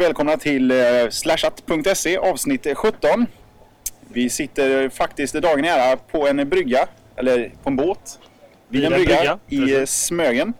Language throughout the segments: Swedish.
Och välkomna till eh, slashat.se avsnitt 17. Vi sitter faktiskt dagen i ära på en brygga, eller på en båt. Vid en brygga, i eh, Smögen.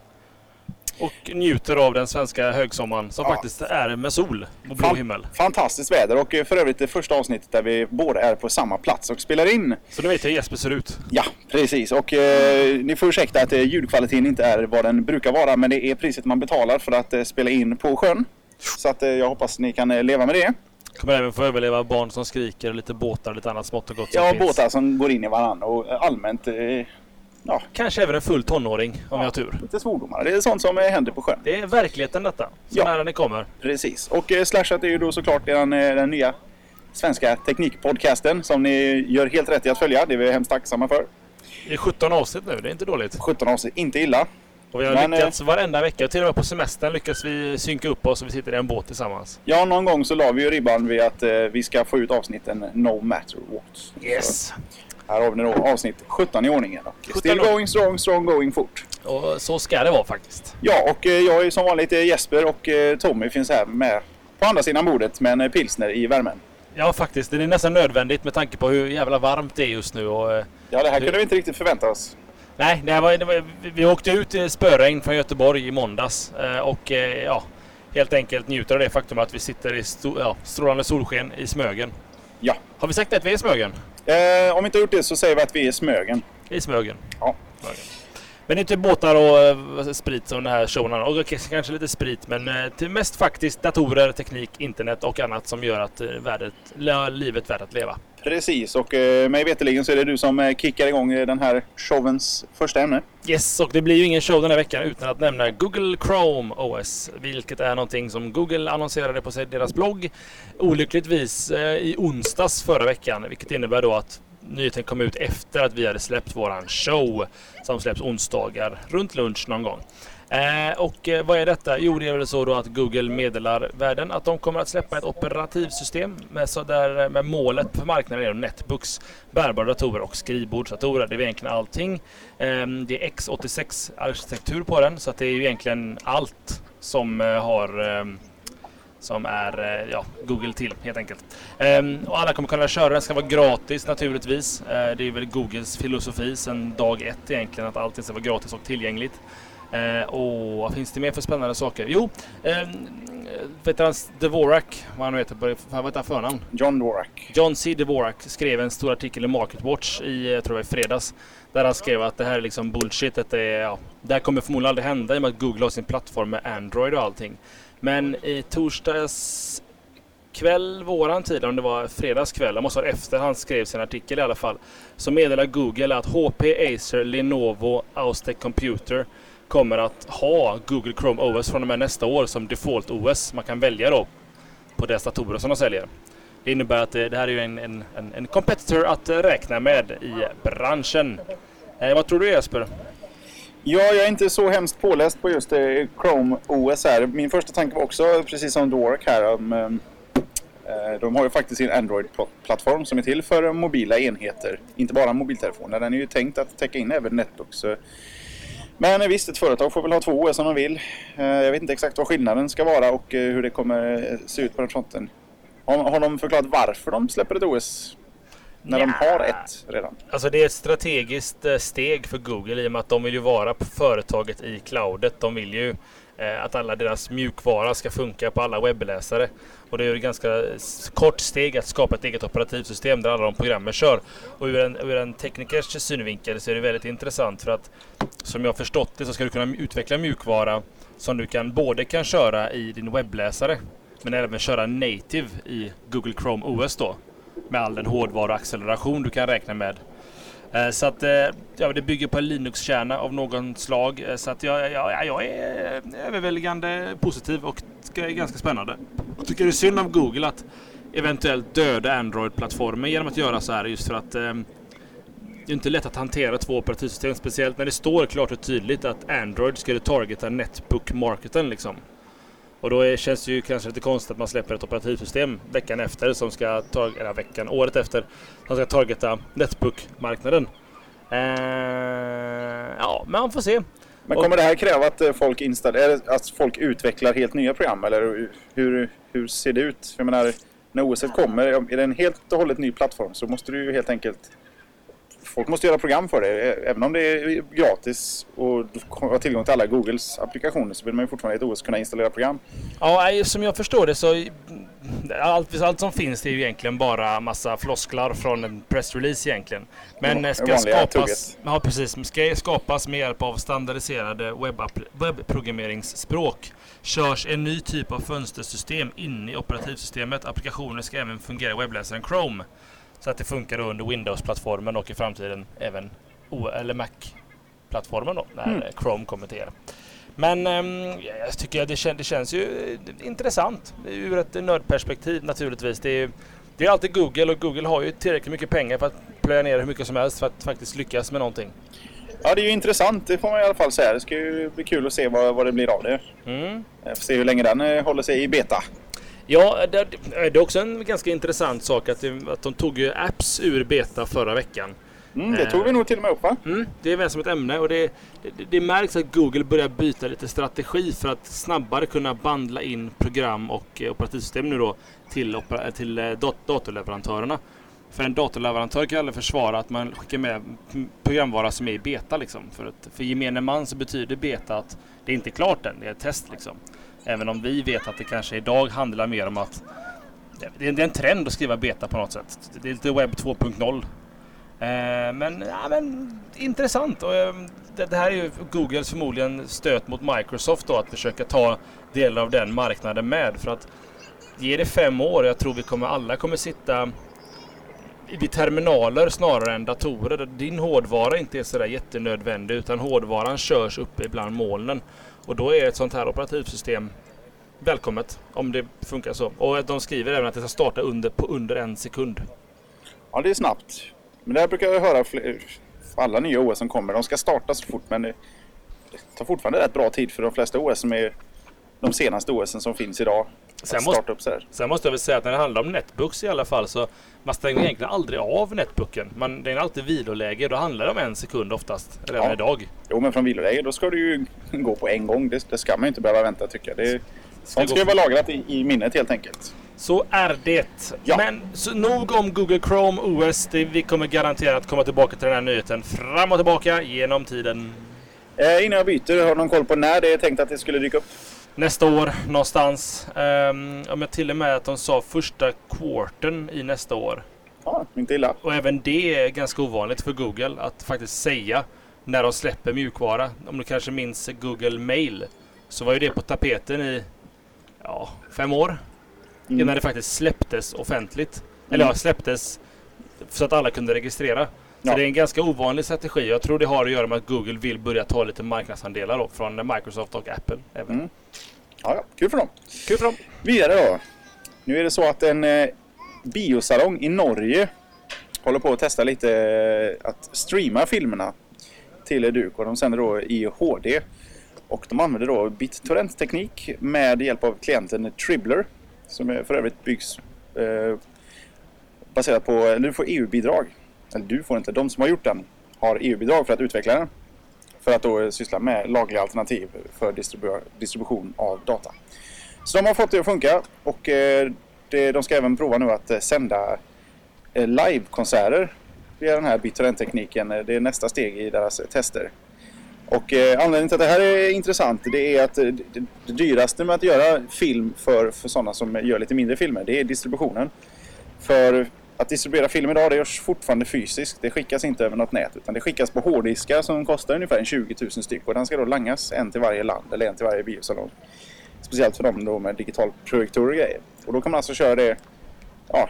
Och njuter av den svenska högsommaren som Ja. faktiskt är med sol och blå Fan- himmel. Fantastiskt väder och eh, för övrigt det första avsnittet där vi båda är på samma plats och spelar in. Så nu vet jag hur Jesper ser ut. Ja, precis. Och eh, ni får ursäkta att ljudkvaliteten inte är vad den brukar vara, men det är priset man betalar för att eh, spela in på sjön. Så att eh, jag hoppas ni kan eh, leva med det. Kommer även få överleva barn som skriker och lite båtar och lite annat smått och gott som Ja, finns. båtar som går in i varandra och eh, allmänt ja, Kanske även en full tonåring om jag har tur. lite svordomar. Det är sånt som händer på sjön. Det är verkligheten detta. Så Ja. nära ni kommer. Precis. Och eh, Slashat är ju då såklart den, den nya svenska teknikpodcasten som ni gör helt rätt i att följa. Det är vi hemskt tacksamma för. Det är 17 avsnitt nu, det är inte dåligt. 17 avsnitt, inte illa. Och vi har Men, lyckats varenda vecka, till och med på semestern lyckas vi synka upp oss och vi sitter i en båt tillsammans. Ja, någon gång så la vi ju ribban vid att eh, vi ska få ut avsnitten no matter what. Så här har vi nu då avsnitt 17 i ordningen. Och 17 Still going strong, strong going fort. Och så ska det vara faktiskt. Ja, och eh, jag är som vanligt eh, Jesper och eh, Tommy finns här med på andra sidan bordet med en eh, pilsner i värmen. Ja faktiskt, det är nästan nödvändigt med tanke på hur jävla varmt det är just nu. Och, eh, Ja, det här Hur- kunde vi inte riktigt förvänta oss. Nej, det var, det var, vi- åkte ut i spöregn från Göteborg i måndags eh, och eh, ja, helt enkelt njuter av det faktum att vi sitter i sto, ja, strålande solsken i Smögen. Ja. Har vi sagt att vi är i Smögen? Eh, om vi inte har gjort det så säger vi att vi är Smögen. I Smögen. Ja. Smögen. Men inte båtar och eh, sprit som den här showen. Och kanske lite sprit men eh, till mest faktiskt datorer, teknik, internet och annat som gör att eh, värdet, livet värt att leva. Precis, och eh, mig veterligen så är det du som eh, kickar igång eh, den här showens första ämne. Yes, och det blir ju ingen show den här veckan utan att nämna Google Chrome OS. Vilket är någonting som Google annonserade på deras blogg olyckligtvis eh, i onsdags förra veckan. Vilket innebär då att nyheten kom ut efter att vi hade släppt våran show som släpps onsdagar runt lunch någon gång. Eh, och eh, vad är detta? Jo, det är väl så då att Google meddelar världen att de kommer att släppa ett operativsystem med, så där, eh, med målet för marknaden är Netbooks, bärbara datorer och skrivbordsdatorer. Det är egentligen allting. Eh, det är x86-arkitektur på den, så att det är ju egentligen allt som eh, har ehm, som är ja, Google till helt enkelt. Ehm, och alla kommer kunna köra den, ska vara gratis naturligtvis. Ehm, det är väl Googles filosofi sedan dag ett egentligen att allting ska vara gratis och tillgängligt. Eh, och vad finns det mer för spännande saker? Jo, eh, vet du, hans Dvorak, vad han heter, på- vad heter han förnamn? John Dvorak. John C. Dvorak skrev en stor artikel i Market Watch i, jag tror det var i fredags. Där han skrev att det här är liksom bullshit. Att det, är, ja, det här kommer förmodligen aldrig hända i och med att Google har sin plattform med Android och allting. Men i torsdags kväll, våran tid, om det var fredagskväll, det måste vara efter han skrev sin artikel i alla fall. Så meddelar Google att HP, Acer, Lenovo, Austec Computer kommer att ha Google Chrome OS från och med nästa år som default OS. Man kan välja då på deras datorer som de säljer. Det innebär att eh, det här är ju en, en, en, en competitor att räkna med i branschen. Eh, vad tror du Jesper? Ja, jag är inte så hemskt påläst på just eh, Chrome OS här. Min första tanke var också, precis som Dwork här, om, eh, eh de har ju faktiskt sin Android-plattform som är till för mobila enheter. Inte bara mobiltelefoner. Den är ju tänkt att täcka in även Netbooks. Eh, men visst, ett företag får väl ha två OS om de vill. Eh, Jag vet inte exakt vad skillnaden ska vara och eh, hur det kommer eh, se ut på den fronten. Har, har de förklarat varför de släpper ett OS? När de Nja. har ett redan? Alltså det är ett strategiskt steg för Google i och med att de vill ju vara på företaget i cloudet. De vill ju att alla deras mjukvara ska funka på alla webbläsare. Och det är ett ganska kort steg att skapa ett eget operativsystem där alla de programmen kör. Och ur en, ur en teknikers synvinkel så är det väldigt intressant för att som jag har förstått det så ska du kunna utveckla mjukvara som du kan både kan köra i din webbläsare men även köra native i Google Chrome OS då. Med all den hårdvaruacceleration du kan räkna med. Eh, så att eh, ja, det bygger på en Linux-kärna av någon slag. Eh, så att jag, jag, jag är överväldigande positiv och det är ganska spännande. Jag tycker det är synd av Google att eventuellt döda Android-plattformen genom att göra så här just för att eh, det är inte lätt att hantera två operativsystem, speciellt när det står klart och tydligt att Android skulle targeta Netbook-marketen liksom. Och då är, känns det ju kanske lite konstigt att man släpper ett operativsystem veckan efter som ska, tar- eller veckan, året efter, som ska targeta Netbook-marknaden. Eh, ja, men man får se. Men kommer det här kräva att eh, folk, installerar, att folk utvecklar helt nya program eller hur, hur ser det ut? Jag menar, när OS kommer, är det en helt och hållet ny plattform så måste du ju helt enkelt folk måste göra program för det. Även om det är gratis och har tillgång till alla Googles applikationer så vill man ju fortfarande i ett OS kunna installera program. Ja, som jag förstår det så allt, allt som finns det är ju egentligen bara massa flosklar från en pressrelease egentligen. Men ja, ska skapas, ja, precis, ska skapas med hjälp av standardiserade webbprogrammeringsspråk körs en ny typ av fönstersystem in i operativsystemet. Applikationer ska även fungera i webbläsaren Chrome. Så att det funkar under Windows-plattformen och i framtiden även O eller Mac-plattformen då, när mm. Chrome kommer till er. Men um, jag tycker att det, kän det känns ju intressant ur ett nördperspektiv naturligtvis. Det är, det är alltid Google och Google har ju tillräckligt mycket pengar för att plöja ner hur mycket som helst för att faktiskt lyckas med någonting. Ja, det är ju intressant, det får man i alla fall säga. Det ska ju bli kul att se vad, vad det blir av det. Mm. Jag får se hur länge den eh, håller sig i beta. Ja, det, det är också en ganska intressant sak att, det, att de tog ju apps ur beta förra veckan. Mm, det tog vi nog till och med upp va? Mm, det är väl som ett ämne och det, det, det, märks att Google börjar byta lite strategi för att snabbare kunna bandla in program och eh, operativsystem nu då till, till eh, dat datorleverantörerna. För en datorleverantör kan aldrig försvara att man skickar med programvara som är i beta liksom. För, att, för gemene man så betyder beta att det är inte är klart än, det är ett test liksom. Även om vi vet att det kanske idag handlar mer om att det är en trend att skriva beta på något sätt. Det är lite webb 2.0. Eh, men, ja, men intressant. Och, eh, det, här är ju Googles förmodligen stöt mot Microsoft då att försöka ta delar av den marknaden med. För att ge det fem år, jag tror vi kommer alla kommer sitta vid terminaler snarare än datorer. Din hårdvara inte är sådär jättenödvändig utan hårdvaran körs uppe ibland molnen. Och då är ett sånt här operativsystem välkommet om det funkar så. Och de skriver även att det ska starta under, på under en sekund. Ja, det är snabbt. Men det här brukar jag höra fler, alla nya OS som kommer. De ska starta så fort men det tar fortfarande rätt bra tid för de flesta OS som är de senaste OS som finns idag. Sen måste, upp sen måste jag väl säga att när det handlar om netbooks i alla fall så man stänger egentligen aldrig av netbooken. Man, det är alltid viloläge. Då handlar det om en sekund oftast redan ja. idag. Jo men från viloläge då ska du ju gå på en gång. Det, det ska man ju inte behöva vänta tycker jag. Det, sånt ska ju vara lagrat i, i, minnet helt enkelt. Så är det. Ja. Men så nog om Google Chrome OS. Det, vi kommer garanterat komma tillbaka till den här nyheten fram och tillbaka genom tiden. Eh, innan jag byter, har du någon koll på när det är tänkt att det skulle dyka upp? Nästa år någonstans. Um, om jag till och med att de sa första quarten i nästa år. Ja, inte illa. Och även det är ganska ovanligt för Google att faktiskt säga när de släpper mjukvara. Om du kanske minns Google Mail så var ju det på tapeten i ja, fem år. Mm. Innan det faktiskt släpptes offentligt. Mm. Eller ja, släpptes så att alla kunde registrera. Ja. det är en ganska ovanlig strategi. Jag tror det har att göra med att Google vill börja ta lite marknadsandelar då, från Microsoft och Apple. Även. Mm. Ja, ja, kul för dem. Kul för dem. Vidare då. Nu är det så att en eh, biosalong i Norge håller på att testa lite eh, att streama filmerna till Duk och de sänder då i HD. Och de använder då BitTorrent-teknik med hjälp av klienten Tribbler som för övrigt byggs eh, baserat på, du får EU-bidrag eller du får inte, de som har gjort den har EU-bidrag för att utveckla den. För att då syssla med lagliga alternativ för distribu distribution av data. Så de har fått det att funka och eh, det, de ska även prova nu att eh, sända eh, livekonserter via den här BitTorrent-tekniken. Det är nästa steg i deras tester. Och anledningen till att det här är intressant det är att det, det dyraste med att göra film för, för sådana som gör lite mindre filmer det är distributionen. För att distribuera film idag det görs fortfarande fysiskt. Det skickas inte över något nät utan det skickas på hårddiskar som kostar ungefär 20 000 styck och den ska då langas en till varje land eller en till varje biosalong. Speciellt för dem då med digitalprojektorer och grejer. Och då kan man alltså köra det ja,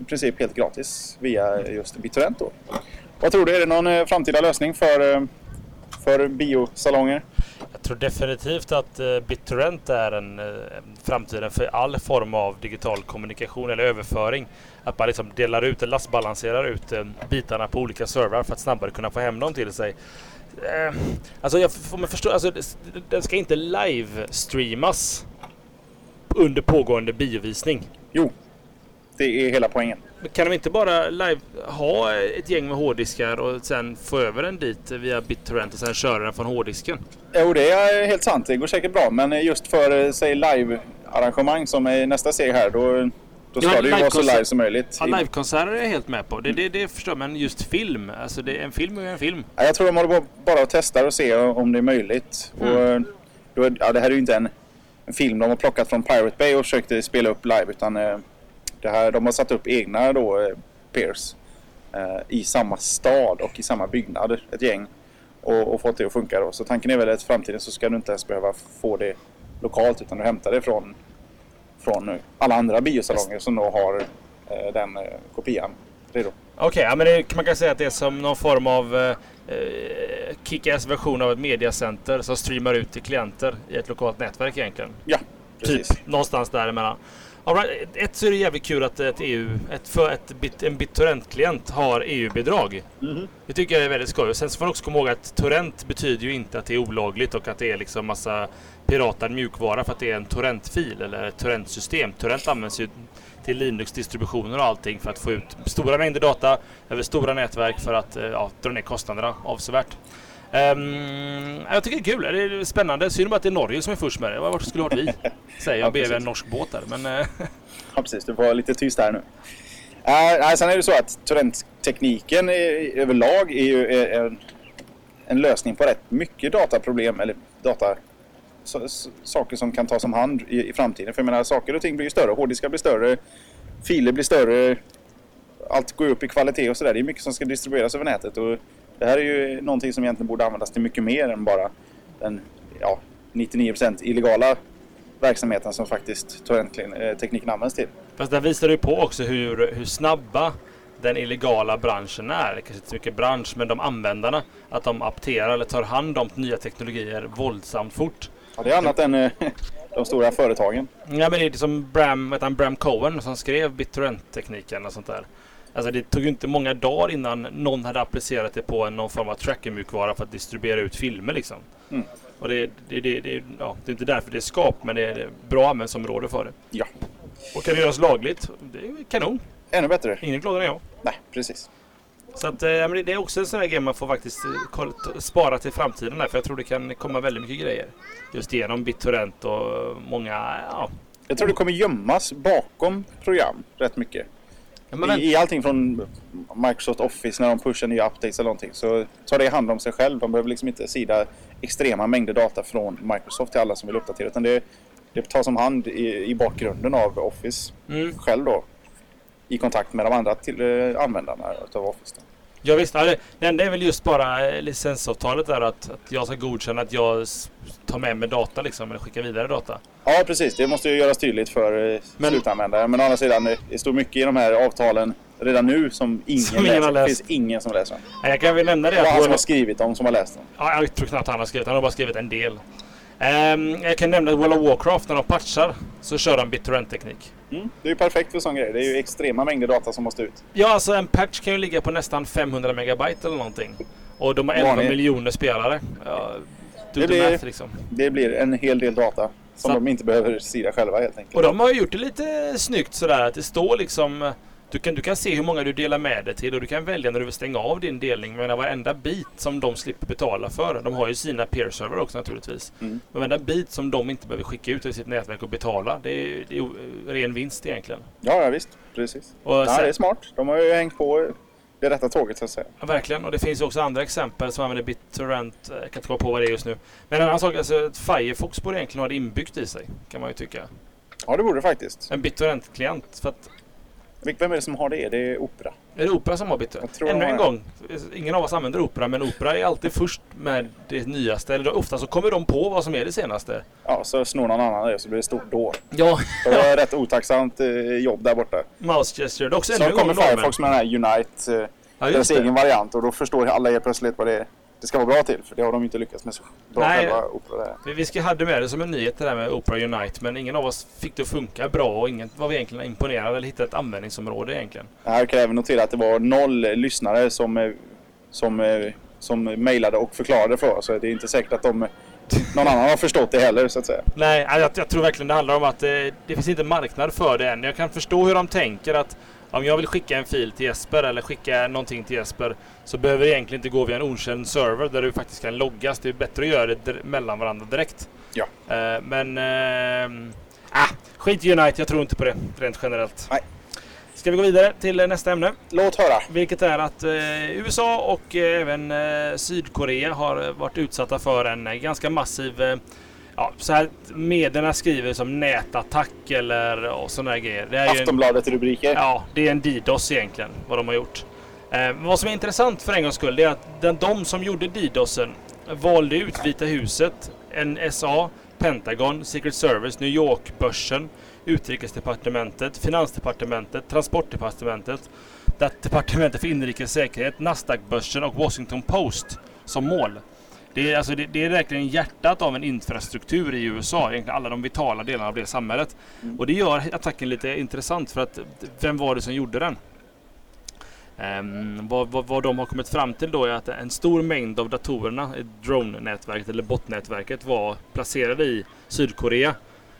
i princip helt gratis via just BitTorrent då. Vad tror du, är det någon eh, framtida lösning för, eh, för biosalonger? Jag tror definitivt att uh, BitTorrent är en uh, framtiden för all form av digital kommunikation eller överföring. Att man liksom delar ut, eller lastbalanserar ut eh, bitarna på olika servrar för att snabbare kunna få hem dem till sig. Alltså jag får man förstå, alltså den ska inte live-streamas under pågående biovisning. Jo, det är hela poängen. Kan de inte bara live ha ett gäng med hårddiskar och sen få över den dit via BitTorrent och sen köra den från hårddisken? Jo, det är helt sant. Det går säkert bra. Men just för, säg live-arrangemang som är nästa steg här, då, då ska Ja, det ju vara så live som möjligt. Ja, livekonserter är jag helt med på. Det, det, det förstår jag. Men just film. Alltså det, en film är ju en film. Ja, Jag tror de håller på bara och testar och ser om det är möjligt. Mm. Och då, ja, det här är ju inte en, en film de har plockat från Pirate Bay och försökt spela upp live. Utan eh, det här, de har satt upp egna då, eh, peers eh, i samma stad och i samma byggnad. Ett gäng. Och, och fått det att funka då. Så tanken är väl att i framtiden så ska du inte ens behöva få det lokalt utan du hämtar det från, från alla andra biosalonger som då har eh, den eh, kopian redo. Okej, ja, men det, man kan säga att det är som någon form av eh, eh, kick-ass version av ett mediacenter som streamar ut till klienter i ett lokalt nätverk egentligen. Ja, precis. Typ någonstans däremellan. All right. Ett så är det jävligt kul att ett EU, ett, för ett bit, en BitTorrent-klient har EU-bidrag. Mhm. Det tycker jag är väldigt skoj. Och Sen så får man också komma ihåg att torrent betyder ju inte att det är olagligt och att det är liksom massa piratad mjukvara för att det är en torrentfil eller ett torrentsystem. Torrent används ju till Linux-distributioner och allting för att få ut stora mängder data över stora nätverk för att eh, ja, dra ner kostnaderna avsevärt. Ehm, jag tycker det är kul. Det är spännande. Synd bara att det är Norge som är först med det. Vart skulle varit vi? Säger Ja, jag bredvid precis. en norsk båt där. Men eh, Ja, precis. Du vara lite tyst här nu. Uh, nej, sen är det så att torrenttekniken överlag är ju en, en lösning på rätt mycket dataproblem eller data så, s- saker som kan tas om hand i, i framtiden. För jag menar, saker och ting blir ju större. Hårddiskar blir större, filer blir större, allt går upp i kvalitet och sådär. Det är mycket som ska distribueras över nätet och det här är ju någonting som egentligen borde användas till mycket mer än bara den ja, 99% illegala verksamheten som faktiskt torrenttekniken används till. Fast där visar ju på också hur, hur snabba den illegala branschen är. Det kanske inte så mycket bransch, men de användarna. Att de apterar eller tar hand om nya teknologier våldsamt fort. Ja, det är annat än eh, de stora företagen. Ja, men det är som Bram, han, Bram Cohen som skrev BitTorrent-tekniken och sånt där. Alltså det tog ju inte många dagar innan någon hade applicerat det på någon form av tracker-mjukvara för att distribuera ut filmer liksom. Mm. Och det, det, det, det, ja, det är inte därför det är skap, men det är bra användningsområde för det. Ja, Och kan det göras lagligt, det är kanon. ännu bättre. Ingen är gladare än jag. Nej, precis. Så att, eh, ja, det- är också en sån här grej man får faktiskt eh, spara till framtiden där, för jag tror det kan komma väldigt mycket grejer. Just genom BitTorrent och många, ja. Jag tror det kommer gömmas bakom program rätt mycket. Ja I, I allting från Microsoft Office när de pushar nya updates eller någonting så tar det hand om sig själv. De behöver liksom inte sida extrema mängder data från Microsoft till alla som vill uppdatera utan det, det tas om hand i, i bakgrunden av Office mm. själv då. I kontakt med de andra till, eh, användarna utav Office. Då. Ja visst, ja, det, det enda är väl just bara eh, licensavtalet där att, att jag ska godkänna att jag tar med mig data liksom, eller skickar vidare data. Ja precis, det måste ju göras tydligt för eh, Men- slutanvändare. Men å andra sidan, eh, det står mycket i de här avtalen redan nu som ingen, Som ingen läser. Det finns ingen som läser dem. Ja, Jag kan väl nämna det Det att han som har skrivit dem som har läst dem. ja, jag tror knappt han har skrivit, han har bara skrivit en del. Ehm, jag kan nämna att World of Warcraft, när de patchar så kör de BitTorrent-teknik. Mm. Det är ju perfekt för sån grej. Det är ju extrema mängder data som måste ut. Ja, alltså en patch kan ju ligga på nästan 500 megabyte eller någonting. Och de har 11 Vanlig. miljoner spelare. Ja, Det blir- math liksom. Det blir en hel del data som Så- de inte behöver styra själva helt enkelt. Och de har ju gjort det lite snyggt sådär att det står liksom du kan, du kan se hur många du delar med dig till och du kan välja när du vill stänga av din delning. Men varenda bit som de slipper betala för. De har ju sina peer-server också naturligtvis. Mm. Men varenda bit som de inte behöver skicka ut i sitt nätverk och betala. Det är, det är ren vinst egentligen. Ja, ja visst. Precis. Och Ja, sen- det är smart. De har ju hängt på det rätta tåget så att säga. Ja, verkligen. Och det finns också andra exempel som använder BitTorrent. eh, Jag kan inte komma på vad det är just nu. Men en annan sak, alltså Firefox borde egentligen ha det inbyggt i sig. Kan man ju tycka. Ja, det borde det faktiskt. En BitTorrent-klient. För att Vil- Vem är det som har det? Det är Opera. är det Opera som har tror Ännu en gång. Ingen av oss använder Opera, men Opera är alltid först med det nyaste. Eller ofta så kommer de på vad som är det senaste. Ja, så snor någon annan det så blir det stort då. Ja, Det var ett rätt otacksamt eh, jobb där borta. mouse gesture. Det är också Så ännu en gång kommer. Firefox med den här Unite, eh, Ja, deras egen variant och då förstår alla helt plötsligt vad det, är. Det ska vara bra till. För det har de inte lyckats med så bra Nej. själva Opera. Där. Vi- Vi hade med det som en nyhet det där med Opera Unite, men ingen av oss fick det att funka bra och ingen var vi egentligen imponerade eller hittade ett användningsområde egentligen. Jag kan även notera att det var noll lyssnare som, eh, som, eh, som mejlade och förklarade för oss. Så det är inte säkert att de någon annan har förstått det heller så att säga. Nej, jag, jag tror verkligen det handlar om att eh, det finns inte marknad för det än. Jag kan förstå hur de tänker att om jag vill skicka en fil till Jesper eller skicka någonting till Jesper så behöver det egentligen inte gå via en okänd server där du faktiskt kan loggas. Det är bättre att göra det mellan varandra direkt. Ja. Eh, men... Eh, ah, skit i Unite, jag tror inte på det rent generellt. Nej. Ska vi gå vidare till nästa ämne? Låt höra. Vilket är att eh, USA och eh, även eh, Sydkorea har varit utsatta för en eh, ganska massiv Ja, så här medierna skriver som nätattack eller och sådana här grejer. Det är ju en, Aftonbladet-rubriker. ja, det är en DDoS egentligen, vad de har gjort. Eh, vad som är intressant för en gångs skull, det är att den, de som gjorde DDoSen valde ut Vita huset, NSA, Pentagon, Secret Service, New York-börsen, Utrikesdepartementet, Finansdepartementet, Transportdepartementet, Departementet för inrikes säkerhet, Nasdaq-börsen och Washington Post som mål. Det är, alltså det, det är verkligen hjärtat av en infrastruktur i USA, egentligen alla de vitala delarna av det samhället. Och det gör attacken lite intressant för att vem var det som gjorde den? Ehm, vad, vad, vad de har kommit fram till då är att en stor mängd av datorerna i drone-nätverket eller botnätverket var placerade i Sydkorea.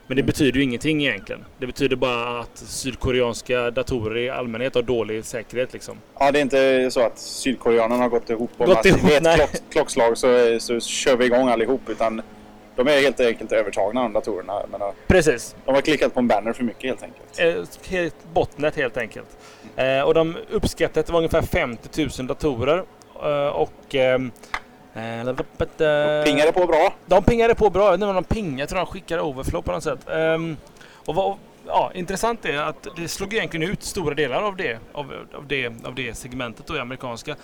Men det betyder ju ingenting egentligen. Det betyder bara att sydkoreanska datorer i allmänhet har dålig säkerhet liksom. Ja, det är inte så att sydkoreanerna har gått ihop och Gått ihop, vid ett klock, klockslag så, så kör vi igång allihop. Utan de är helt enkelt övertagna de datorerna. Menar, Precis. de har klickat på en banner för mycket helt enkelt. Eh, helt botnet helt enkelt. Eh, och de uppskattar att det var ungefär 50 000 datorer. Eh, och... ehm, eh, Pingade på bra. De pingade på bra. Jag inte om de pingade. Jag tror de skickade overflow på något sätt. Ehm, och vad, ja, intressant är att det slog egentligen ut stora delar av det, av, av det, av det segmentet då amerikanska.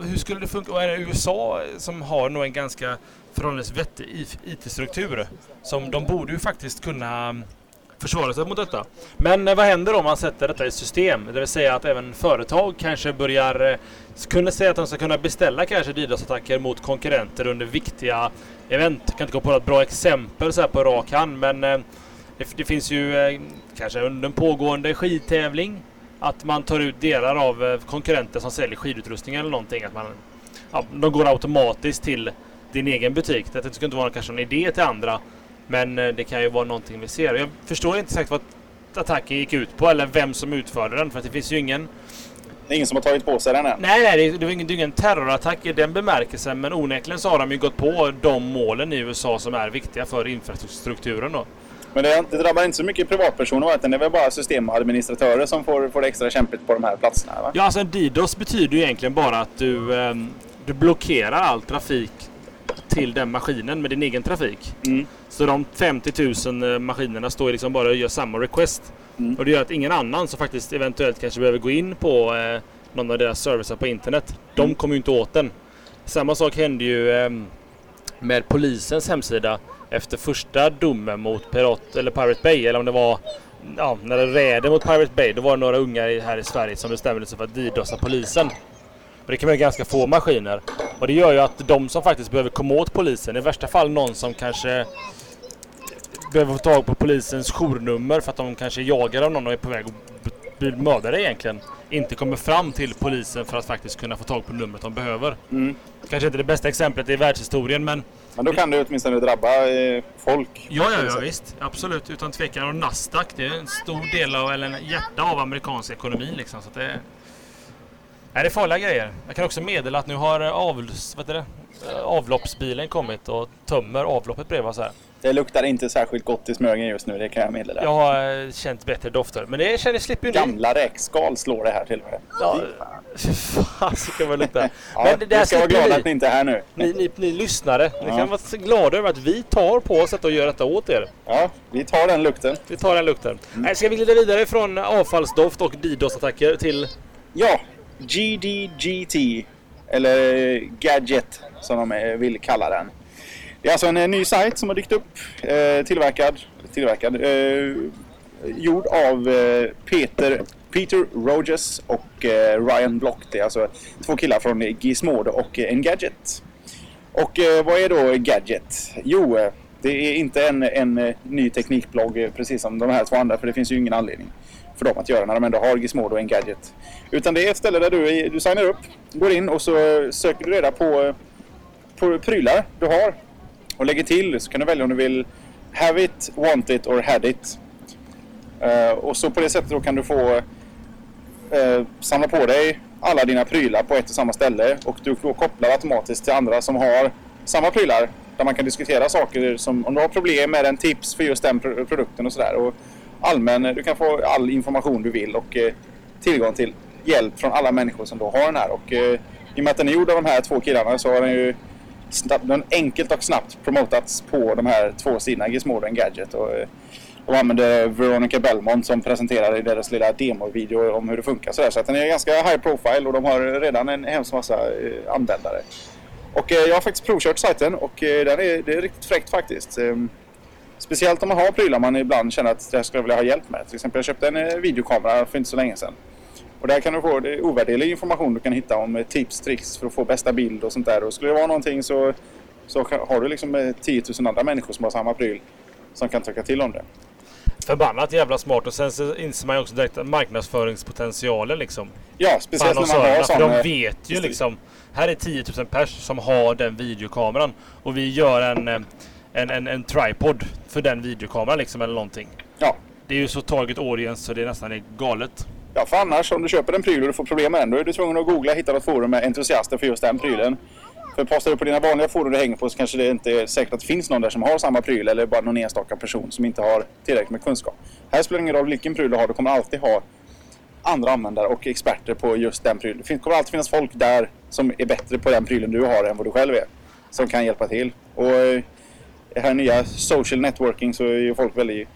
Hur skulle det funka? Och är det USA som har nog en ganska förhållandevis vettig IT-struktur? Som de borde ju faktiskt kunna försvara sig mot detta. Men eh, vad händer om man sätter detta i system? Det vill säga att även företag kanske börjar eh, kunna säga att de ska kunna beställa kanske DDoS-attacker mot konkurrenter under viktiga event. Jag kan inte komma på något bra exempel så här på rak hand men eh, det, det finns ju kanske under en pågående skidtävling att man tar ut delar av konkurrenter som säljer skidutrustning eller någonting. Att man, ja, de går automatiskt till din egen butik. Det ska inte vara kanske en idé till andra men eh, det kan ju vara någonting vi ser. Jag förstår inte exakt vad attacken gick ut på eller vem som utförde den för att det finns ju ingen Det är ingen som har tagit på sig den än. Nej, nej, det, var ingen, det är ingen terrorattack i den bemärkelsen, men onekligen så har de ju gått på de målen i USA som är viktiga för infrastrukturen då. Men det, det drabbar inte så mycket privatpersoner va? utan det är väl bara systemadministratörer som får, får det extra kämpigt på de här platserna. Va? Ja, alltså en DDoS betyder ju egentligen bara att du, ehm, du blockerar all trafik till den maskinen med din egen trafik. Mm. Så de 50 000 eh, maskinerna står liksom bara och gör samma request. Mm. Och det gör att ingen annan som faktiskt eventuellt kanske behöver gå in på eh, någon av deras servicer på internet, de Mm. kommer ju inte åt den. Samma sak hände ju ehm, med polisens hemsida efter första domen mot Pirat, eller Pirate Bay, eller om det var ja, när det räder mot Pirate Bay, då var det några unga här i Sverige som bestämde sig för att DDoSa polisen. Och det kan vara ganska få maskiner. Och det gör ju att de som faktiskt behöver komma åt polisen, i värsta fall någon som kanske behöver få tag på polisens journummer för att de kanske jagar av någon och är på väg att bli mördare egentligen. Inte kommer fram till polisen för att faktiskt kunna få tag på numret de behöver. Mm. Kanske inte det bästa exemplet i världshistorien men Men då kan det åtminstone drabba eh, folk. Ja, ja, ja visst. Absolut. Utan tvekan. Och Nasdaq, det är en stor del av, eller en hjärta av amerikansk ekonomi liksom. Så det, nej, det är farliga grejer. Jag kan också meddela att nu har eh, avls, vad det? Eh, avloppsbilen kommit och tömmer avloppet bredvid oss här. Det luktar inte särskilt gott i Smögen just nu, det kan jag meddela. Jag har eh, känt bättre dofter. Men det känner slipper ju ni. Gamla räkskal slår det här till och med. Ja, fy fasiken vad det luktar. Ja, Men det där ni ska vara glada att ni inte är här nu. Ni, ni, ni lyssnare, ni Ja. kan vara glada över att vi tar på oss detta och gör detta åt er. Ja, vi tar den lukten. Vi tar den lukten. Nej, Ska vi glida vidare från avfallsdoft och DDoS-attacker till Ja, GDGT. Eller Gadget som de vill kalla den. Det är alltså en eh, ny sajt som har dykt upp. Eh, tillverkad, tillverkad eh, gjord av eh, Peter, Peter Rogers och Ryan Block. Det är alltså två killar från Gizmodo och Engadget. Och eh, vad är då Gadget? Jo, det är inte en, en ny teknikblogg precis som de här två andra för det finns ju ingen anledning för dem att göra när de ändå har Gizmodo och Engadget. Utan det är ett ställe där du, du signar upp, går in och så eh, söker du reda på, eh, på prylar du har. och lägger till så kan du välja om du vill have it, want it or had it. Eh, och så på det sättet då kan du få samla på dig alla dina prylar på ett och samma ställe och du då kopplar automatiskt till andra som har samma prylar där man kan diskutera saker som om du har problem med en tips för just den produkten och sådär. Allmän, du kan få all information du vill och eh, tillgång till hjälp från alla människor som då har den här. Och, eh, I och med att den är gjord av de här två killarna så har den ju snabbt, den enkelt och snabbt promotats på de här två sidorna, Gizmodo och Gadget. Och, eh, de använder Veronica Belmont som presenterar i deras lilla demovideo om hur det funkar. Så, där. så att den är ganska high profile och de har redan en hemskt massa användare. Och jag har faktiskt provkört sajten och den är, det är riktigt fräckt faktiskt. Ehm, Speciellt om man har prylar man ibland känner att jag skulle vilja ha hjälp med. Till exempel jag köpte en eh, videokamera för inte så länge sedan. Och där kan du få det är ovärderlig information du kan hitta om eh, tips, tricks för att få bästa bild och sånt där. Och skulle det vara någonting så, så har du liksom eh, 10 000 andra människor som har samma pryl som kan tycka till om det. Förbannat jävla smart och sen så inser man ju också direkt marknadsföringspotentialen liksom. Ja, speciellt när man har sån... för de eh, vet ju liksom. Här är 10 000 pers som har den videokameran och vi gör en, eh, en, en, en tripod för den videokameran liksom eller någonting. Ja. Det är ju så target audience så det nästan är galet. Ja, för annars om du köper en pryl och du får problem med den, då är du tvungen att googla och hitta något forum med entusiaster för just den prylen. För postar du på dina vanliga forum du hänger på så kanske det inte är säkert att det finns någon där som har samma pryl eller bara någon enstaka person som inte har tillräckligt med kunskap. Här spelar det ingen roll vilken pryl du har, du kommer alltid ha andra användare och experter på just den prylen. Det kommer alltid finnas folk där som är bättre på den prylen du har än vad du själv är. Som kan hjälpa till. Och eh, det här nya social networking så är ju folk väldigt,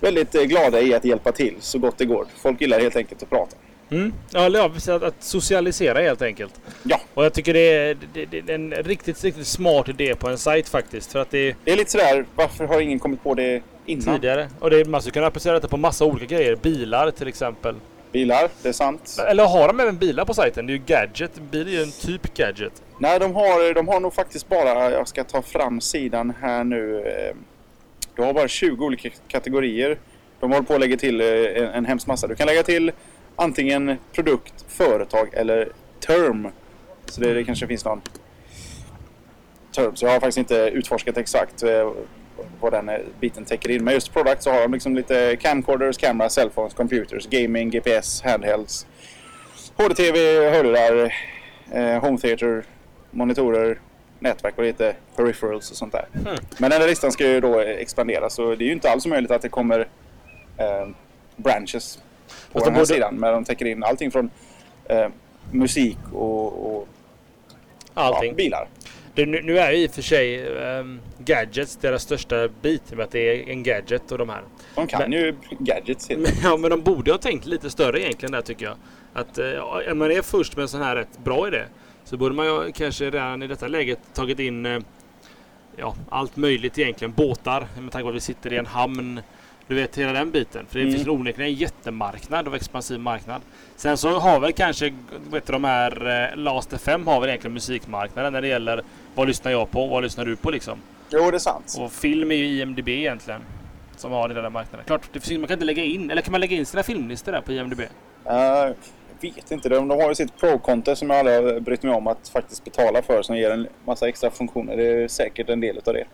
väldigt eh, glada i att hjälpa till så gott det går. Folk gillar helt enkelt att prata. Mm. Ja, att, att socialisera helt enkelt. Ja, Och jag tycker det är, det, det är en riktigt, riktigt smart idé på en sajt faktiskt. För att det är det är lite sådär, varför har ingen kommit på det innan? tidigare. Och det är, man skulle kunna applicera detta på massa olika grejer. Bilar till exempel. Bilar, det är sant. Eller har de även bilar på sajten? Det är ju gadget. Bil är ju en typ gadget. Nej, de har, de har nog faktiskt bara, jag ska ta fram sidan här nu. eh, Du har bara 20 olika kategorier. De håller på att lägga till eh, en, en hemsk massa. Du kan lägga till antingen produkt, företag eller term. Så det, det kanske finns någon term. Så jag har faktiskt inte utforskat exakt eh, vad den biten täcker in. Men just product så har de liksom lite camcorders, cameras, cellphones, computers, gaming, GPS, handhelds, HDTV, hörlurar, eh, home theater, monitorer, nätverk och lite peripherals och sånt där. Hmm. Men den här listan ska ju då expandera så det är ju inte alls möjligt att det kommer eh, branches på Fast den de här sidan. Men de täcker in allting från eh, musik och, och Allting. Ja, bilar. Det, nu, nu är ju i och för sig ehm, gadgets deras största bit. Med att det är en gadget och de här. De kan Men- ju gadgets. Men, ja, men de borde ha tänkt lite större egentligen där tycker jag. Att eh, ja, om man är först med en sån här rätt bra idé så borde man ju kanske redan i detta läget tagit in eh, ja, allt möjligt egentligen. Båtar med tanke på att vi sitter i en hamn. Du vet hela den biten. För det Mm. finns onekligen en jättemarknad och expansiv marknad. Sen så har väl kanske vet du, de här eh, Last FM har väl egentligen musikmarknaden när det gäller vad lyssnar jag på vad lyssnar du på liksom. Jo, det är sant. Och film är ju IMDB egentligen. Som har den där marknaden. Klart, det finns, man kan inte lägga in, eller kan man lägga in sina filmlistor där på IMDB? Eh, jag vet inte. De, de har ju sitt Pro-konto som jag aldrig har brytt mig om att faktiskt betala för som ger en massa extra funktioner. Det är säkert en del av det.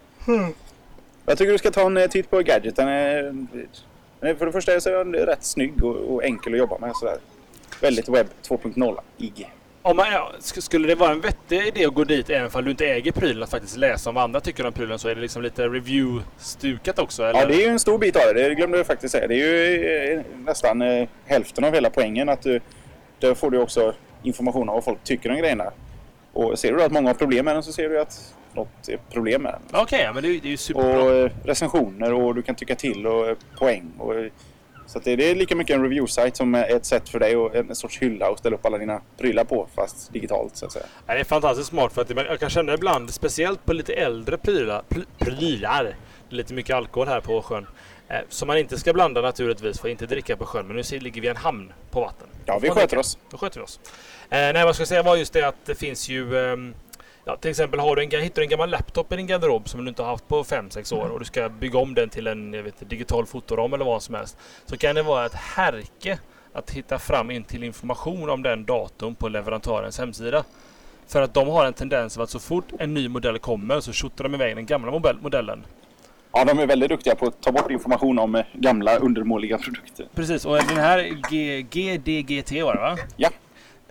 Jag tycker du ska ta en eh, titt på Gadget. Den är, den är, för det första så är den rätt snygg och, enkel att jobba med. Sådär. Väldigt webb 2.0-ig. Om man, ja, sk- skulle det vara en vettig idé att gå dit även om du inte äger prylen att faktiskt läsa om vad andra tycker om prylen så är det liksom lite review-stukat också? Eller? Ja, det är ju en stor bit av det. Det glömde jag faktiskt säga. Det är ju eh, nästan eh, hälften av hela poängen. Att du, där får du också information om vad folk tycker om grejerna. Och ser du då att många har problem med den så ser du att något problem med den. Okej, ja, men det är, ju- superbra. Och eh, recensioner och du kan tycka till och eh, poäng. Och, eh, så det, det är lika mycket en review-site som ett sätt för dig och en sorts hylla att ställa upp alla dina prylar på fast digitalt så att säga. Ja, det är fantastiskt smart för att jag kan känna ibland, speciellt på lite äldre prylar, prylar lite mycket alkohol här på sjön, eh, som man inte ska blanda naturligtvis, får inte dricka på sjön, men nu ser- ligger vi i en hamn på vatten. Ja, vi sköter oss. Då sköter vi oss. Eh, nej, vad jag ska säga var just det att det finns ju ehm, Ja, till exempel har du en, hittar du en gammal laptop i din garderob som du inte har haft på 5-6 år och du ska bygga om den till en jag vet, digital fotoram eller vad som helst. Så kan det vara ett härke att hitta fram in till information om den datorn på leverantörens hemsida. För att de har en tendens av att så fort en ny modell kommer så skjuter de iväg den gamla modell- modellen. Ja, de är väldigt duktiga på att ta bort information om eh, gamla undermåliga produkter. Precis, och den här G- GDGT var det va? Ja,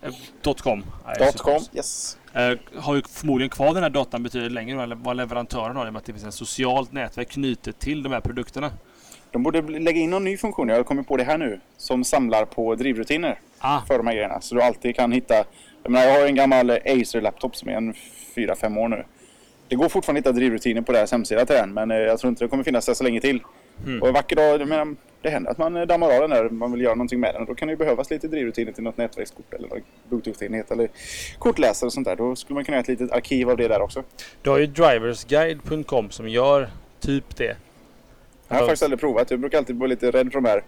Eh, Dot .com. Nej, dot så- .com. Yes. Eh, har ju förmodligen kvar den här datan betydligt längre än vad leverantören har i och med att det finns ett socialt nätverk knutet till de här produkterna. De borde lägga in någon ny funktion, jag har kommit på det här nu, som samlar på drivrutiner Ah, för de här grejerna. Så du alltid kan hitta... Jag, menar, jag har en gammal Acer-laptop som är en 4-5 år nu. Det går fortfarande att hitta drivrutiner på deras hemsida till den, men eh, jag tror inte det kommer finnas där så länge till. Mm. Och en vacker dag, jag menar, det händer att man eh, dammar av den där, man vill göra någonting med den. Och då kan det ju behövas lite drivrutiner till något nätverkskort eller någon bluetooth-enhet eller kortläsare och sånt där. Då skulle man kunna ha ett litet arkiv av det där också. du har ju driversguide.com som gör typ det. Jag har faktiskt aldrig provat. Jag brukar alltid vara lite rädd för de här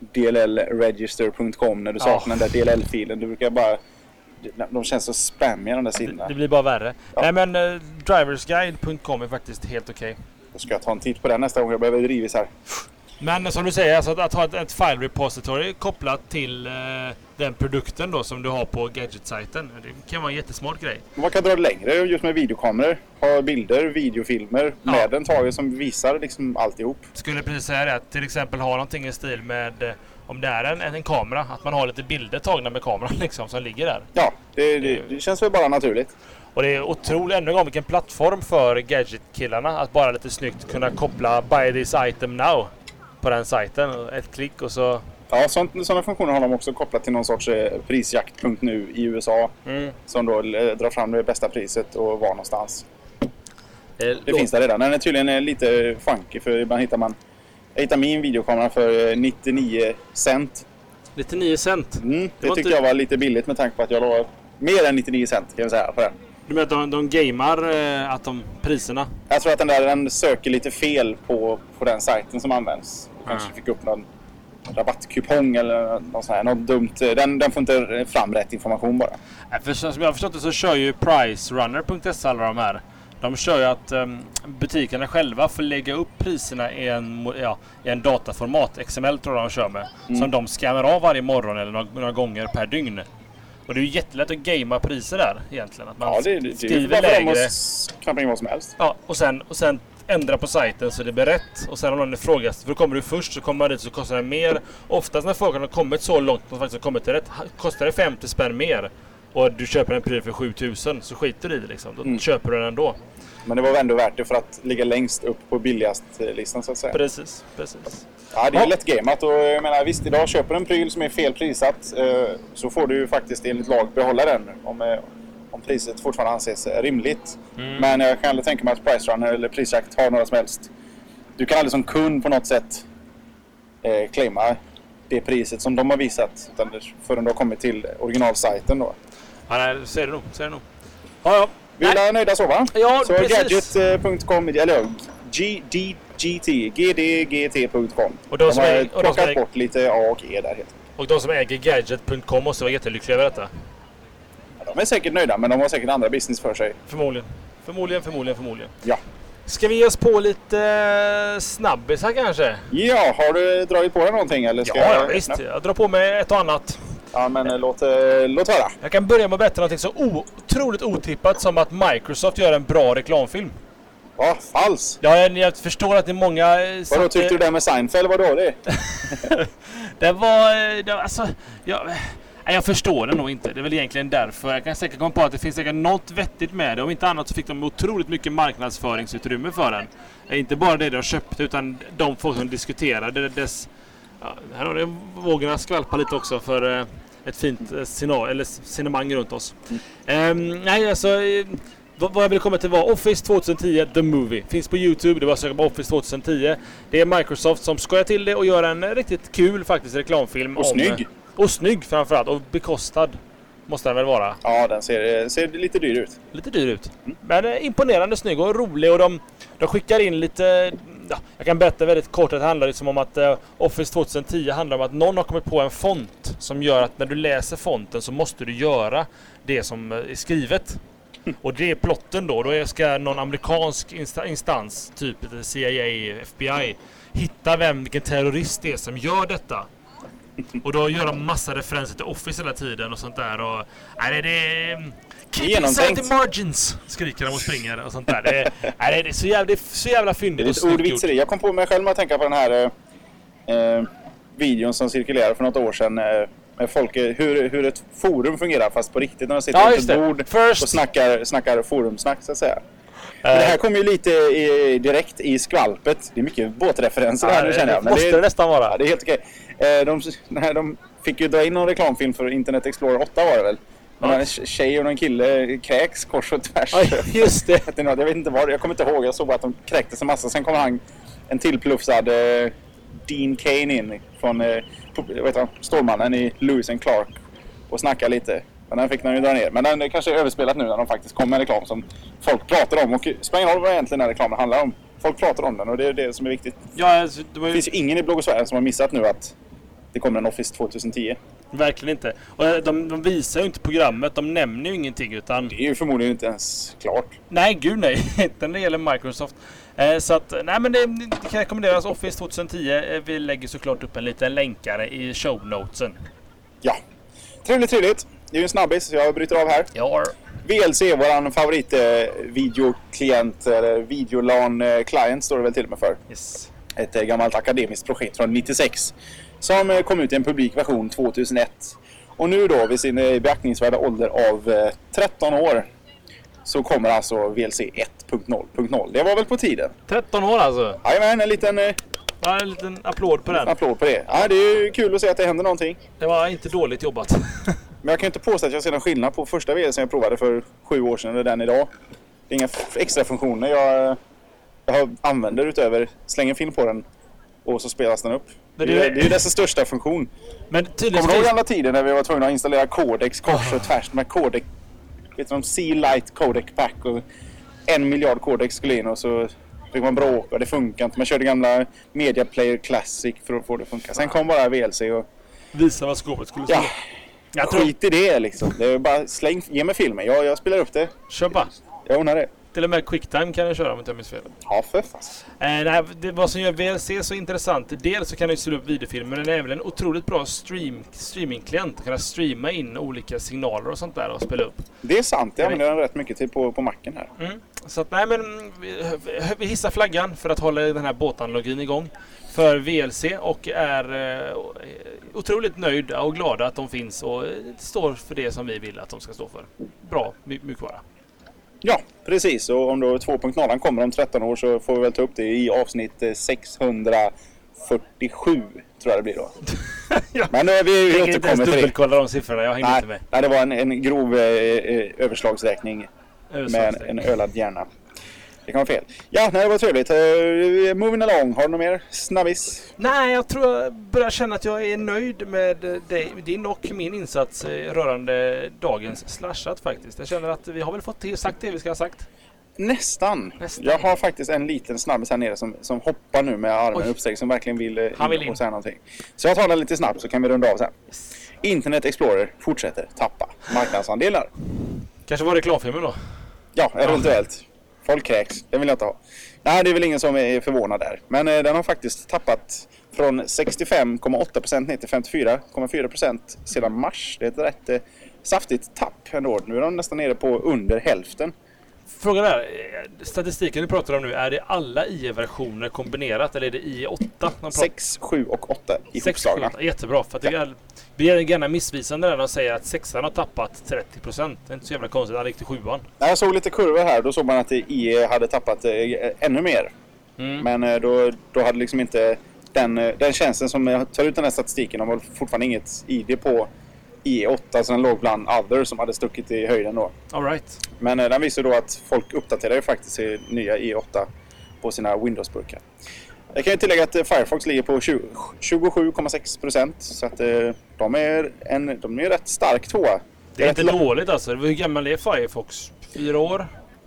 dllregister.com när du Ja. saknar den där DLL-filen. Du brukar bara... De känns så spammiga de där sidorna. Det, blir bara värre. Ja. Nej men uh, driversguide.com är faktiskt helt okej. Då ska jag ta en titt på den nästa gång jag behöver drivis här. Men som du säger, alltså att, att ha ett, ett file repository kopplat till eh, den produkten då som du har på Gadget-sajten. Det kan vara en jättesmart grej. Man kan dra det längre just med videokameror. Ha bilder, videofilmer Ja. med den taget som visar liksom alltihop. Skulle precis säga det, att till exempel ha någonting i stil med eh, om det är en, en kamera, att man har lite bilder tagna med kameran liksom som ligger där. Ja, det, det, det känns väl bara naturligt. Och det är otroligt, ännu en gång, vilken plattform för Gadget-killarna att bara lite snyggt kunna koppla Buy this item now på den sajten. Ett klick och så... Ja, sådana funktioner har de också kopplat till någon sorts eh, prisjakt.nu i USA. Mm. Som då eh, drar fram det bästa priset och var någonstans. Det, Det finns där redan. Den är tydligen eh, lite funky för ibland hittar man... Jag hittade min videokamera för eh, 99 cent. 99 cent. Mm, det var tyckte inte- jag var lite billigt med tanke på att jag la mer än 99 cent kan jag säga på den. Du menar att de, de gamar eh, att de priserna? Jag tror att den där den söker lite fel på, på den sajten som används. Kanske Ja. fick upp någon rabattkupong eller något sånt här. Något dumt. Den, den får inte fram rätt information bara. Nej, För som jag har förstått det så kör ju PriceRunner.se alla de här. De kör ju att um, butikerna själva får lägga upp priserna i en, ja, i en dataformat. XML tror jag de kör med. Mm. Som de scannar av varje morgon eller några, några gånger per dygn. Och det är ju jättelätt att gamea priser där egentligen. Att man Ja, det, det, det skriver för dem lägre. att knappa in vad som helst. Ja, och sen, och sen ändra på sajten så det blir rätt. Och sen om någon ifrågasätter, för då kommer du först så kommer man dit så kostar det mer. Oftast när folk har kommit så långt och faktiskt har kommit till rätt, kostar det 50 spänn mer och du köper en pryl för 7000 så skiter du i det liksom. Då Mm. köper du den ändå. Men det var väl ändå värt det för att ligga längst upp på billigast-listan så att säga. Precis, precis. Ja, det är Ja. lätt gameat och jag menar visst idag köper du en pryl som är fel prissatt eh, så får du ju faktiskt enligt lag behålla den om, eh, om priset fortfarande anses rimligt. Mm. Men jag kan aldrig tänka mig att Price Runner eller Prisjakt har några som helst. Du kan aldrig som kund på något sätt eh, claima det priset som de har visat utan förrän du har kommit till originalsajten då. Ja, nej, så är det nog. Så är det nog. Ja, ja. Vi är nöjda så va? Ja, så gadget.com, eller ja, GDGT, gdgt.com. Och de har är- och de som plockat är- bort lite A och E där helt Och de som äger Gadget.com måste vara jättelyckliga över detta. De är säkert nöjda men de har säkert andra business för sig. Förmodligen. Förmodligen, förmodligen, förmodligen. Ja. Ska vi ge oss på lite eh, snabbisar kanske? Ja, har du dragit på dig någonting eller ska Ja, ja jag visst. öppna? Jag drar på mig ett och annat. Ja, men eh, låt, eh, låt höra. Jag kan börja med att berätta något så otroligt otippat som att Microsoft gör en bra reklamfilm. Ja, falskt. Ja, jag, jag förstår att det är många... eh, Vadå, tyckte du det med Seinfeld var dåligt? Det var... Det var alltså... Jag, jag förstår det nog inte. Det är väl egentligen därför. Jag kan säkert komma på att det finns säkert något vettigt med det. Om inte annat så fick de otroligt mycket marknadsföringsutrymme för den. Inte bara det de köpte utan de folk som diskuterade dess... Ja, här har det vågorna skvalpa lite också för eh, ett fint eh, scenario, eller cinemang runt oss. Ehm, nej, alltså... eh, vad jag ville komma till var Office 2010 The Movie. Finns på Youtube. Det var söka på Office 2010. Det är Microsoft som skojar till det och gör en riktigt kul faktiskt reklamfilm. Och om, snygg. Och snygg framförallt. Och bekostad. Måste den väl vara. Ja, den ser, ser lite dyr ut. Lite dyr ut. Men eh, imponerande snygg och rolig och de, de skickar in lite... Ja, jag kan berätta väldigt kort att det handlar liksom om att eh, Office 2010 handlar om att någon har kommit på en font som gör att när du läser fonten så måste du göra det som eh, är skrivet. Och det är plotten då. Då ska någon amerikansk insta- instans, typ CIA, FBI, hitta vem, vilken terrorist det är som gör detta. Och då gör de massa referenser till Office hela tiden och sånt där. Och, nej, det är... Keep Genomtänkt. inside the margins! Skriker de och springer och sånt där. Det är, nej, det är, så, jävla, det så jävla Det är fyndigt och lite ordvitseri. Jag kom på mig själv med att tänka på den här eh, eh, videon som cirkulerade för något år sedan. Eh, med folk, eh, hur, hur ett forum fungerar fast på riktigt när de sitter Ja, runt ett det. bord First. och snackar, snackar forumsnack så att säga. Men det här Eh, kommer ju lite i, direkt i skvalpet. Det är mycket båtreferenser här nu känner jag. det måste det nästan vara. Ja, det är helt okej. Eh, de, de fick ju dra in någon reklamfilm för Internet Explorer 8 var det väl? Ja. En tjej och en kille kräks kors och tvärs. Oj, just det. Jag vet inte vad, jag kommer inte ihåg. Jag såg bara att de kräktes en massa. Sen kom han, en tillplufsad eh, Dean Kane in från eh, vet du, Stålmannen i Lewis and Clark och snackade lite. Men den fick de ju dra ner. Men den är kanske är överspelat nu när de faktiskt kom med reklam som folk pratar om. Och spelar ingen roll vad egentligen den reklamen handlar om. Folk pratar om den och det är det som är viktigt. Ja, alltså, det var Det ju finns ju ingen i bloggosfären som har missat nu att det kommer en Office 2010. verkligen inte. Och eh, de, de visar ju inte programmet. De nämner ju ingenting utan... Det är ju förmodligen inte ens klart. Nej, gud nej. Inte när det gäller Microsoft. Eh, så att, nej men det, det kan rekommenderas. Office 2010. Eh, vi lägger såklart upp en liten länkare i show notesen. Ja. Trevligt, trevligt. Det är ju en snabbis så jag bryter av här. Ja. VLC, våran favorit eh, videoklient, eller videolan eh, står det väl till och med för. Yes. Ett eh, gammalt akademiskt projekt från 96. Som eh, kom ut i en publik version 2001. Och nu då vid sin eh, beaktningsvärda ålder av eh, 13 år så kommer alltså VLC 1.0.0. Det var väl på tiden. 13 år alltså. Jajamän, en liten Ja, en liten applåd på den. applåd på det. Ja, det är ju kul att se att det händer någonting. Det var inte dåligt jobbat. Men jag kan inte påstå att jag ser någon skillnad på första VLC jag provade för sju år sedan och den idag. Det är inga extra funktioner jag, jag använder utöver slänger film på den och så spelas den upp. Det, Men är, det- det är ju dess största funktion. Men tydligen... Kommer du ihåg gamla tiden när vi var tvungna att installera codex kors och tvärs med codec? Vet du om C-Light codec pack och en miljard codex skulle in och så fick man bråka och det funkar inte. Man körde gamla Media Player Classic för att få det att funka. Sen kom bara VLC och Visa vad skåpet skulle stå. ja, Jag tror... skit i det liksom. Det är bara släng, ge mig filmen. Jag, jag spelar upp det. Kör bara. Jag ordnar det. Till och med quicktime kan jag köra om inte jag minns fel. Ja, för fast. Eh, nej, det, vad som gör VLC så intressant, dels så kan du styra upp videofilmer, men den är även en otroligt bra stream, streamingklient. Kunna streama in olika signaler och sånt där och spela upp. Det är sant. Jag använder den rätt mycket till på, på macken här. Mm. Så att nej men vi, vi hissar flaggan för att hålla den här båtanalogin igång. För VLC och är eh, otroligt nöjda och glada att de finns och eh, står för det som vi vill att de ska stå för. Bra mjukvara. Ja, precis. Och om då 2.0 kommer om 13 år så får vi väl ta upp det i avsnitt eh, 647 tror jag det blir då. Ja. Men eh, vi, vi Jag inte ens återkommer till det. dubbelkolla de siffrorna, jag hänger Nej, inte med. nej, det var en, en grov eh, eh, överslagsräkning med en, en ölad hjärna. Det kan vara fel. Ja, nej, det var trevligt. Uh, moving along. Har du något mer snabbis? Nej, jag tror jag börjar känna att jag är nöjd med dig, din och min insats eh, rörande dagens slashat faktiskt. Jag känner att vi har väl fått till, sagt det vi ska ha sagt. Nästan. Nästan. Jag har faktiskt en liten snabbis här nere som, som hoppar nu med armen uppsträckt som verkligen vill, eh, Han vill in. och säga någonting. Så jag tar den lite snabbt så kan vi runda av sen. Internet Explorer fortsätter tappa marknadsandelar. Kanske var reklamfilmen då? Ja, eventuellt. Folk kräks. den vill jag inte ha. Nej, det är väl ingen som är förvånad där. Men eh, den har faktiskt tappat från 65,8% ner till 54,4% sedan mars. Det är ett rätt eh, saftigt tapp ändå. Nu är de nästan nere på under hälften. Frågan är, eh, statistiken du pratar om nu, är det alla IE-versioner kombinerat eller är det IE8? de pratar- 6, 7 och 8 Sex, ihopslagna. sju, Jättebra, för det är, blir gärna missvisande när de säger att sexan har tappat 30%. Det är inte så jävla konstigt, han gick till sjuan. När jag såg lite kurvor här då såg man att IE hade tappat eh, ännu mer. Mm. Men eh, då, då hade liksom inte den, den tjänsten som tar ut den här statistiken, de har fortfarande inget ID på IE8 så den låg bland other som hade stuckit i höjden då. All right. Men eh, den visar då att folk uppdaterar ju faktiskt nya IE8 på sina Windows-burkar. Jag kan ju tillägga att eh, Firefox ligger på 20 27,6% så att eh, de är en de är rätt stark tvåa. Det är rätt inte lång- dåligt alltså. Hur gammal är Firefox? Fyra år?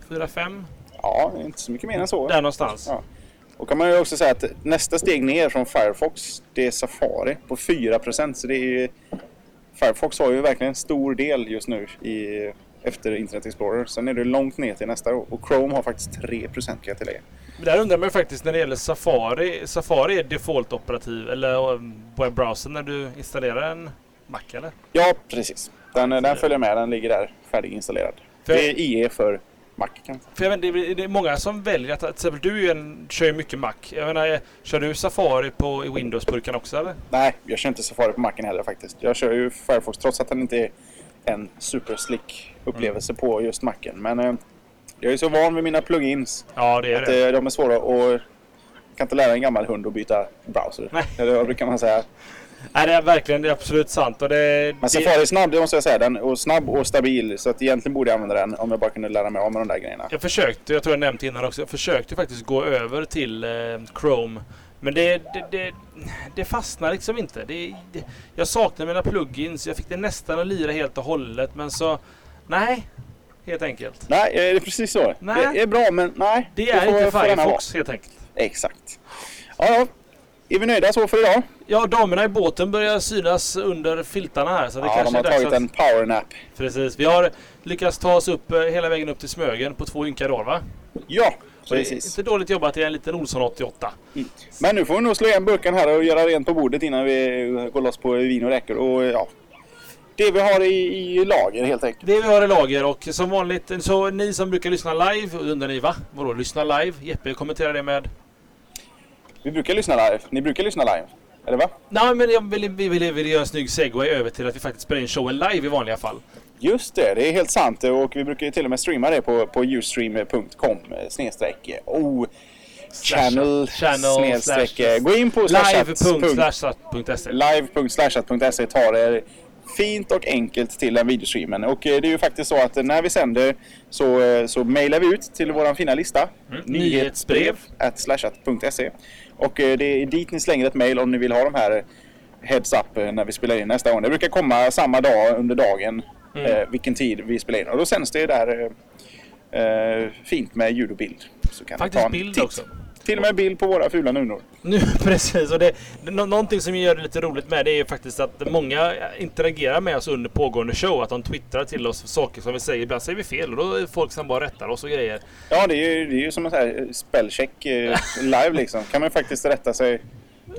Fyra, fem? Ja, inte så mycket mer än så. Där någonstans. Ja. Och kan man ju också säga att nästa steg ner från Firefox det är Safari på 4% så det är ju, Firefox har ju verkligen en stor del just nu i efter Internet Explorer. Sen är det långt ner till nästa och Chrome har faktiskt 3% kan jag tillägga. Där undrar man faktiskt när det gäller Safari. Safari är default operativ eller um, webbrowsern när du installerar en Mac eller? Ja, precis. Den, den följer med. Den ligger där färdiginstallerad. För- Det är IE för Mac kan jag säga. För jag vet, det, är, det är många som väljer att, till exempel du är en, kör ju mycket Mac. Jag menar, kör du Safari på i Windows-burken också eller? Nej, jag kör inte Safari på Macen heller faktiskt. Jag kör ju Firefox trots att den inte är en super slick upplevelse på just Macen. Men eh, jag är så van vid mina plugins Ja, det är att det. eh, de är svåra och kan inte lära en gammal hund att byta browser. Nej. Eller vad brukar man säga. Nej, det är verkligen det är absolut sant. Och det, Men det, Safari är snabb, det måste jag säga. Den och snabb och stabil. Så att egentligen borde jag använda den om jag bara kunde lära mig av med de där grejerna. Jag försökte, jag tror jag nämnt innan också, jag försökte faktiskt gå över till eh, Chrome. Men det, det, det, det fastnar liksom inte. Det, det, jag saknar mina plugins, jag fick det nästan att lira helt och hållet men så... Nej, helt enkelt. Nej, eh, det är precis så. Nej. Det är bra, men nej. Det är inte Firefox helt enkelt. Exakt. Ja, ja. Är vi nöjda så för idag? Ja, damerna i båten börjar synas under filtarna här så det ja, de kanske har är tagit att... en powernap. Precis, vi har lyckats ta oss upp eh, hela vägen upp till Smögen på två ynka dagar va? Ja, Så det är precis. inte dåligt jobbat i en liten Olsson 88. Men nu får vi nog slå igen burken här och göra rent på bordet innan vi går loss på vin och räkor. Och ja, det vi har i, i lager helt enkelt. Det vi har i lager och som vanligt, så ni som brukar lyssna live, undrar ni va? Vadå lyssna live? Jeppe kommenterar det med... Vi brukar lyssna live. Ni brukar lyssna live. Eller va? Nej men jag vill, vi vill, vill göra en snygg segway över till att vi faktiskt spelar in showen live i vanliga fall. Just det, det är helt sant. Och vi brukar ju till och med streama det på, på ustream.com snedstreck o channel, Channel snedstreck slash- gå in på slashat. live.slashat.se live.slashat.se tar er fint och enkelt till den videostreamen. Och eh, det är ju faktiskt så att när vi sänder så, eh, så mailar vi ut till våran fina lista. Mm. Nyhetsbrev. at slashat.se. Och eh, det är dit ni slänger ett mail om ni vill ha de här heads up eh, när vi spelar in nästa gång. Det brukar komma samma dag under dagen Mm. eh, vilken tid vi spelar in. Och då sänds det där fint med ljud och bild. Så kan ni ta Faktiskt en bild titt. också. Till och med bild på våra fula nunnor. Nu, precis, och det, det, nå- någonting som gör det lite roligt med det är ju faktiskt att många interagerar med oss under pågående show. Att de twittrar till oss saker som vi säger. Ibland säger vi fel och då är folk som bara rättar oss och grejer. Ja, det är ju, det är ju som en sån här spellcheck eh, live liksom. Kan man faktiskt rätta sig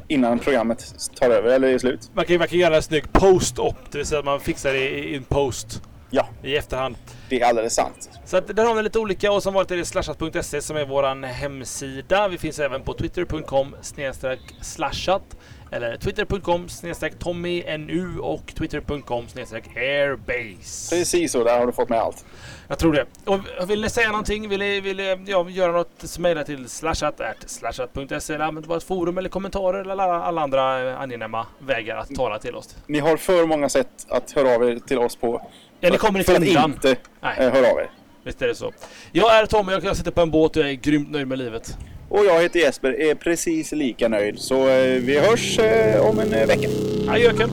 innan programmet tar över eller är slut. Man kan man kan göra en snygg post-op, det vill säga att man fixar det i en post Ja, i efterhand. det är alldeles sant. Så att där har ni lite olika och som vanligt är det slashat.se som är våran hemsida. Vi finns även på twitter.com slashat eller twitter.com tommynu och twitter.com airbase. Precis så, där har du fått med allt. Jag tror det. Och vill ni säga någonting? Vill ni, vill ni ja, göra något så mejla till slashat slashat.se eller använd vårt forum eller kommentarer eller alla, alla andra angenäma vägar att tala till oss. Ni har för många sätt att höra av er till oss på. Ja, ni kommer inte för att undan. inte Nej. höra av er. Visst är det så. Jag är Tommy och jag sitter på en båt och jag är grymt nöjd med livet. Och jag heter Jesper, är precis lika nöjd. Så eh, vi hörs eh, om en eh, vecka. Adjöken!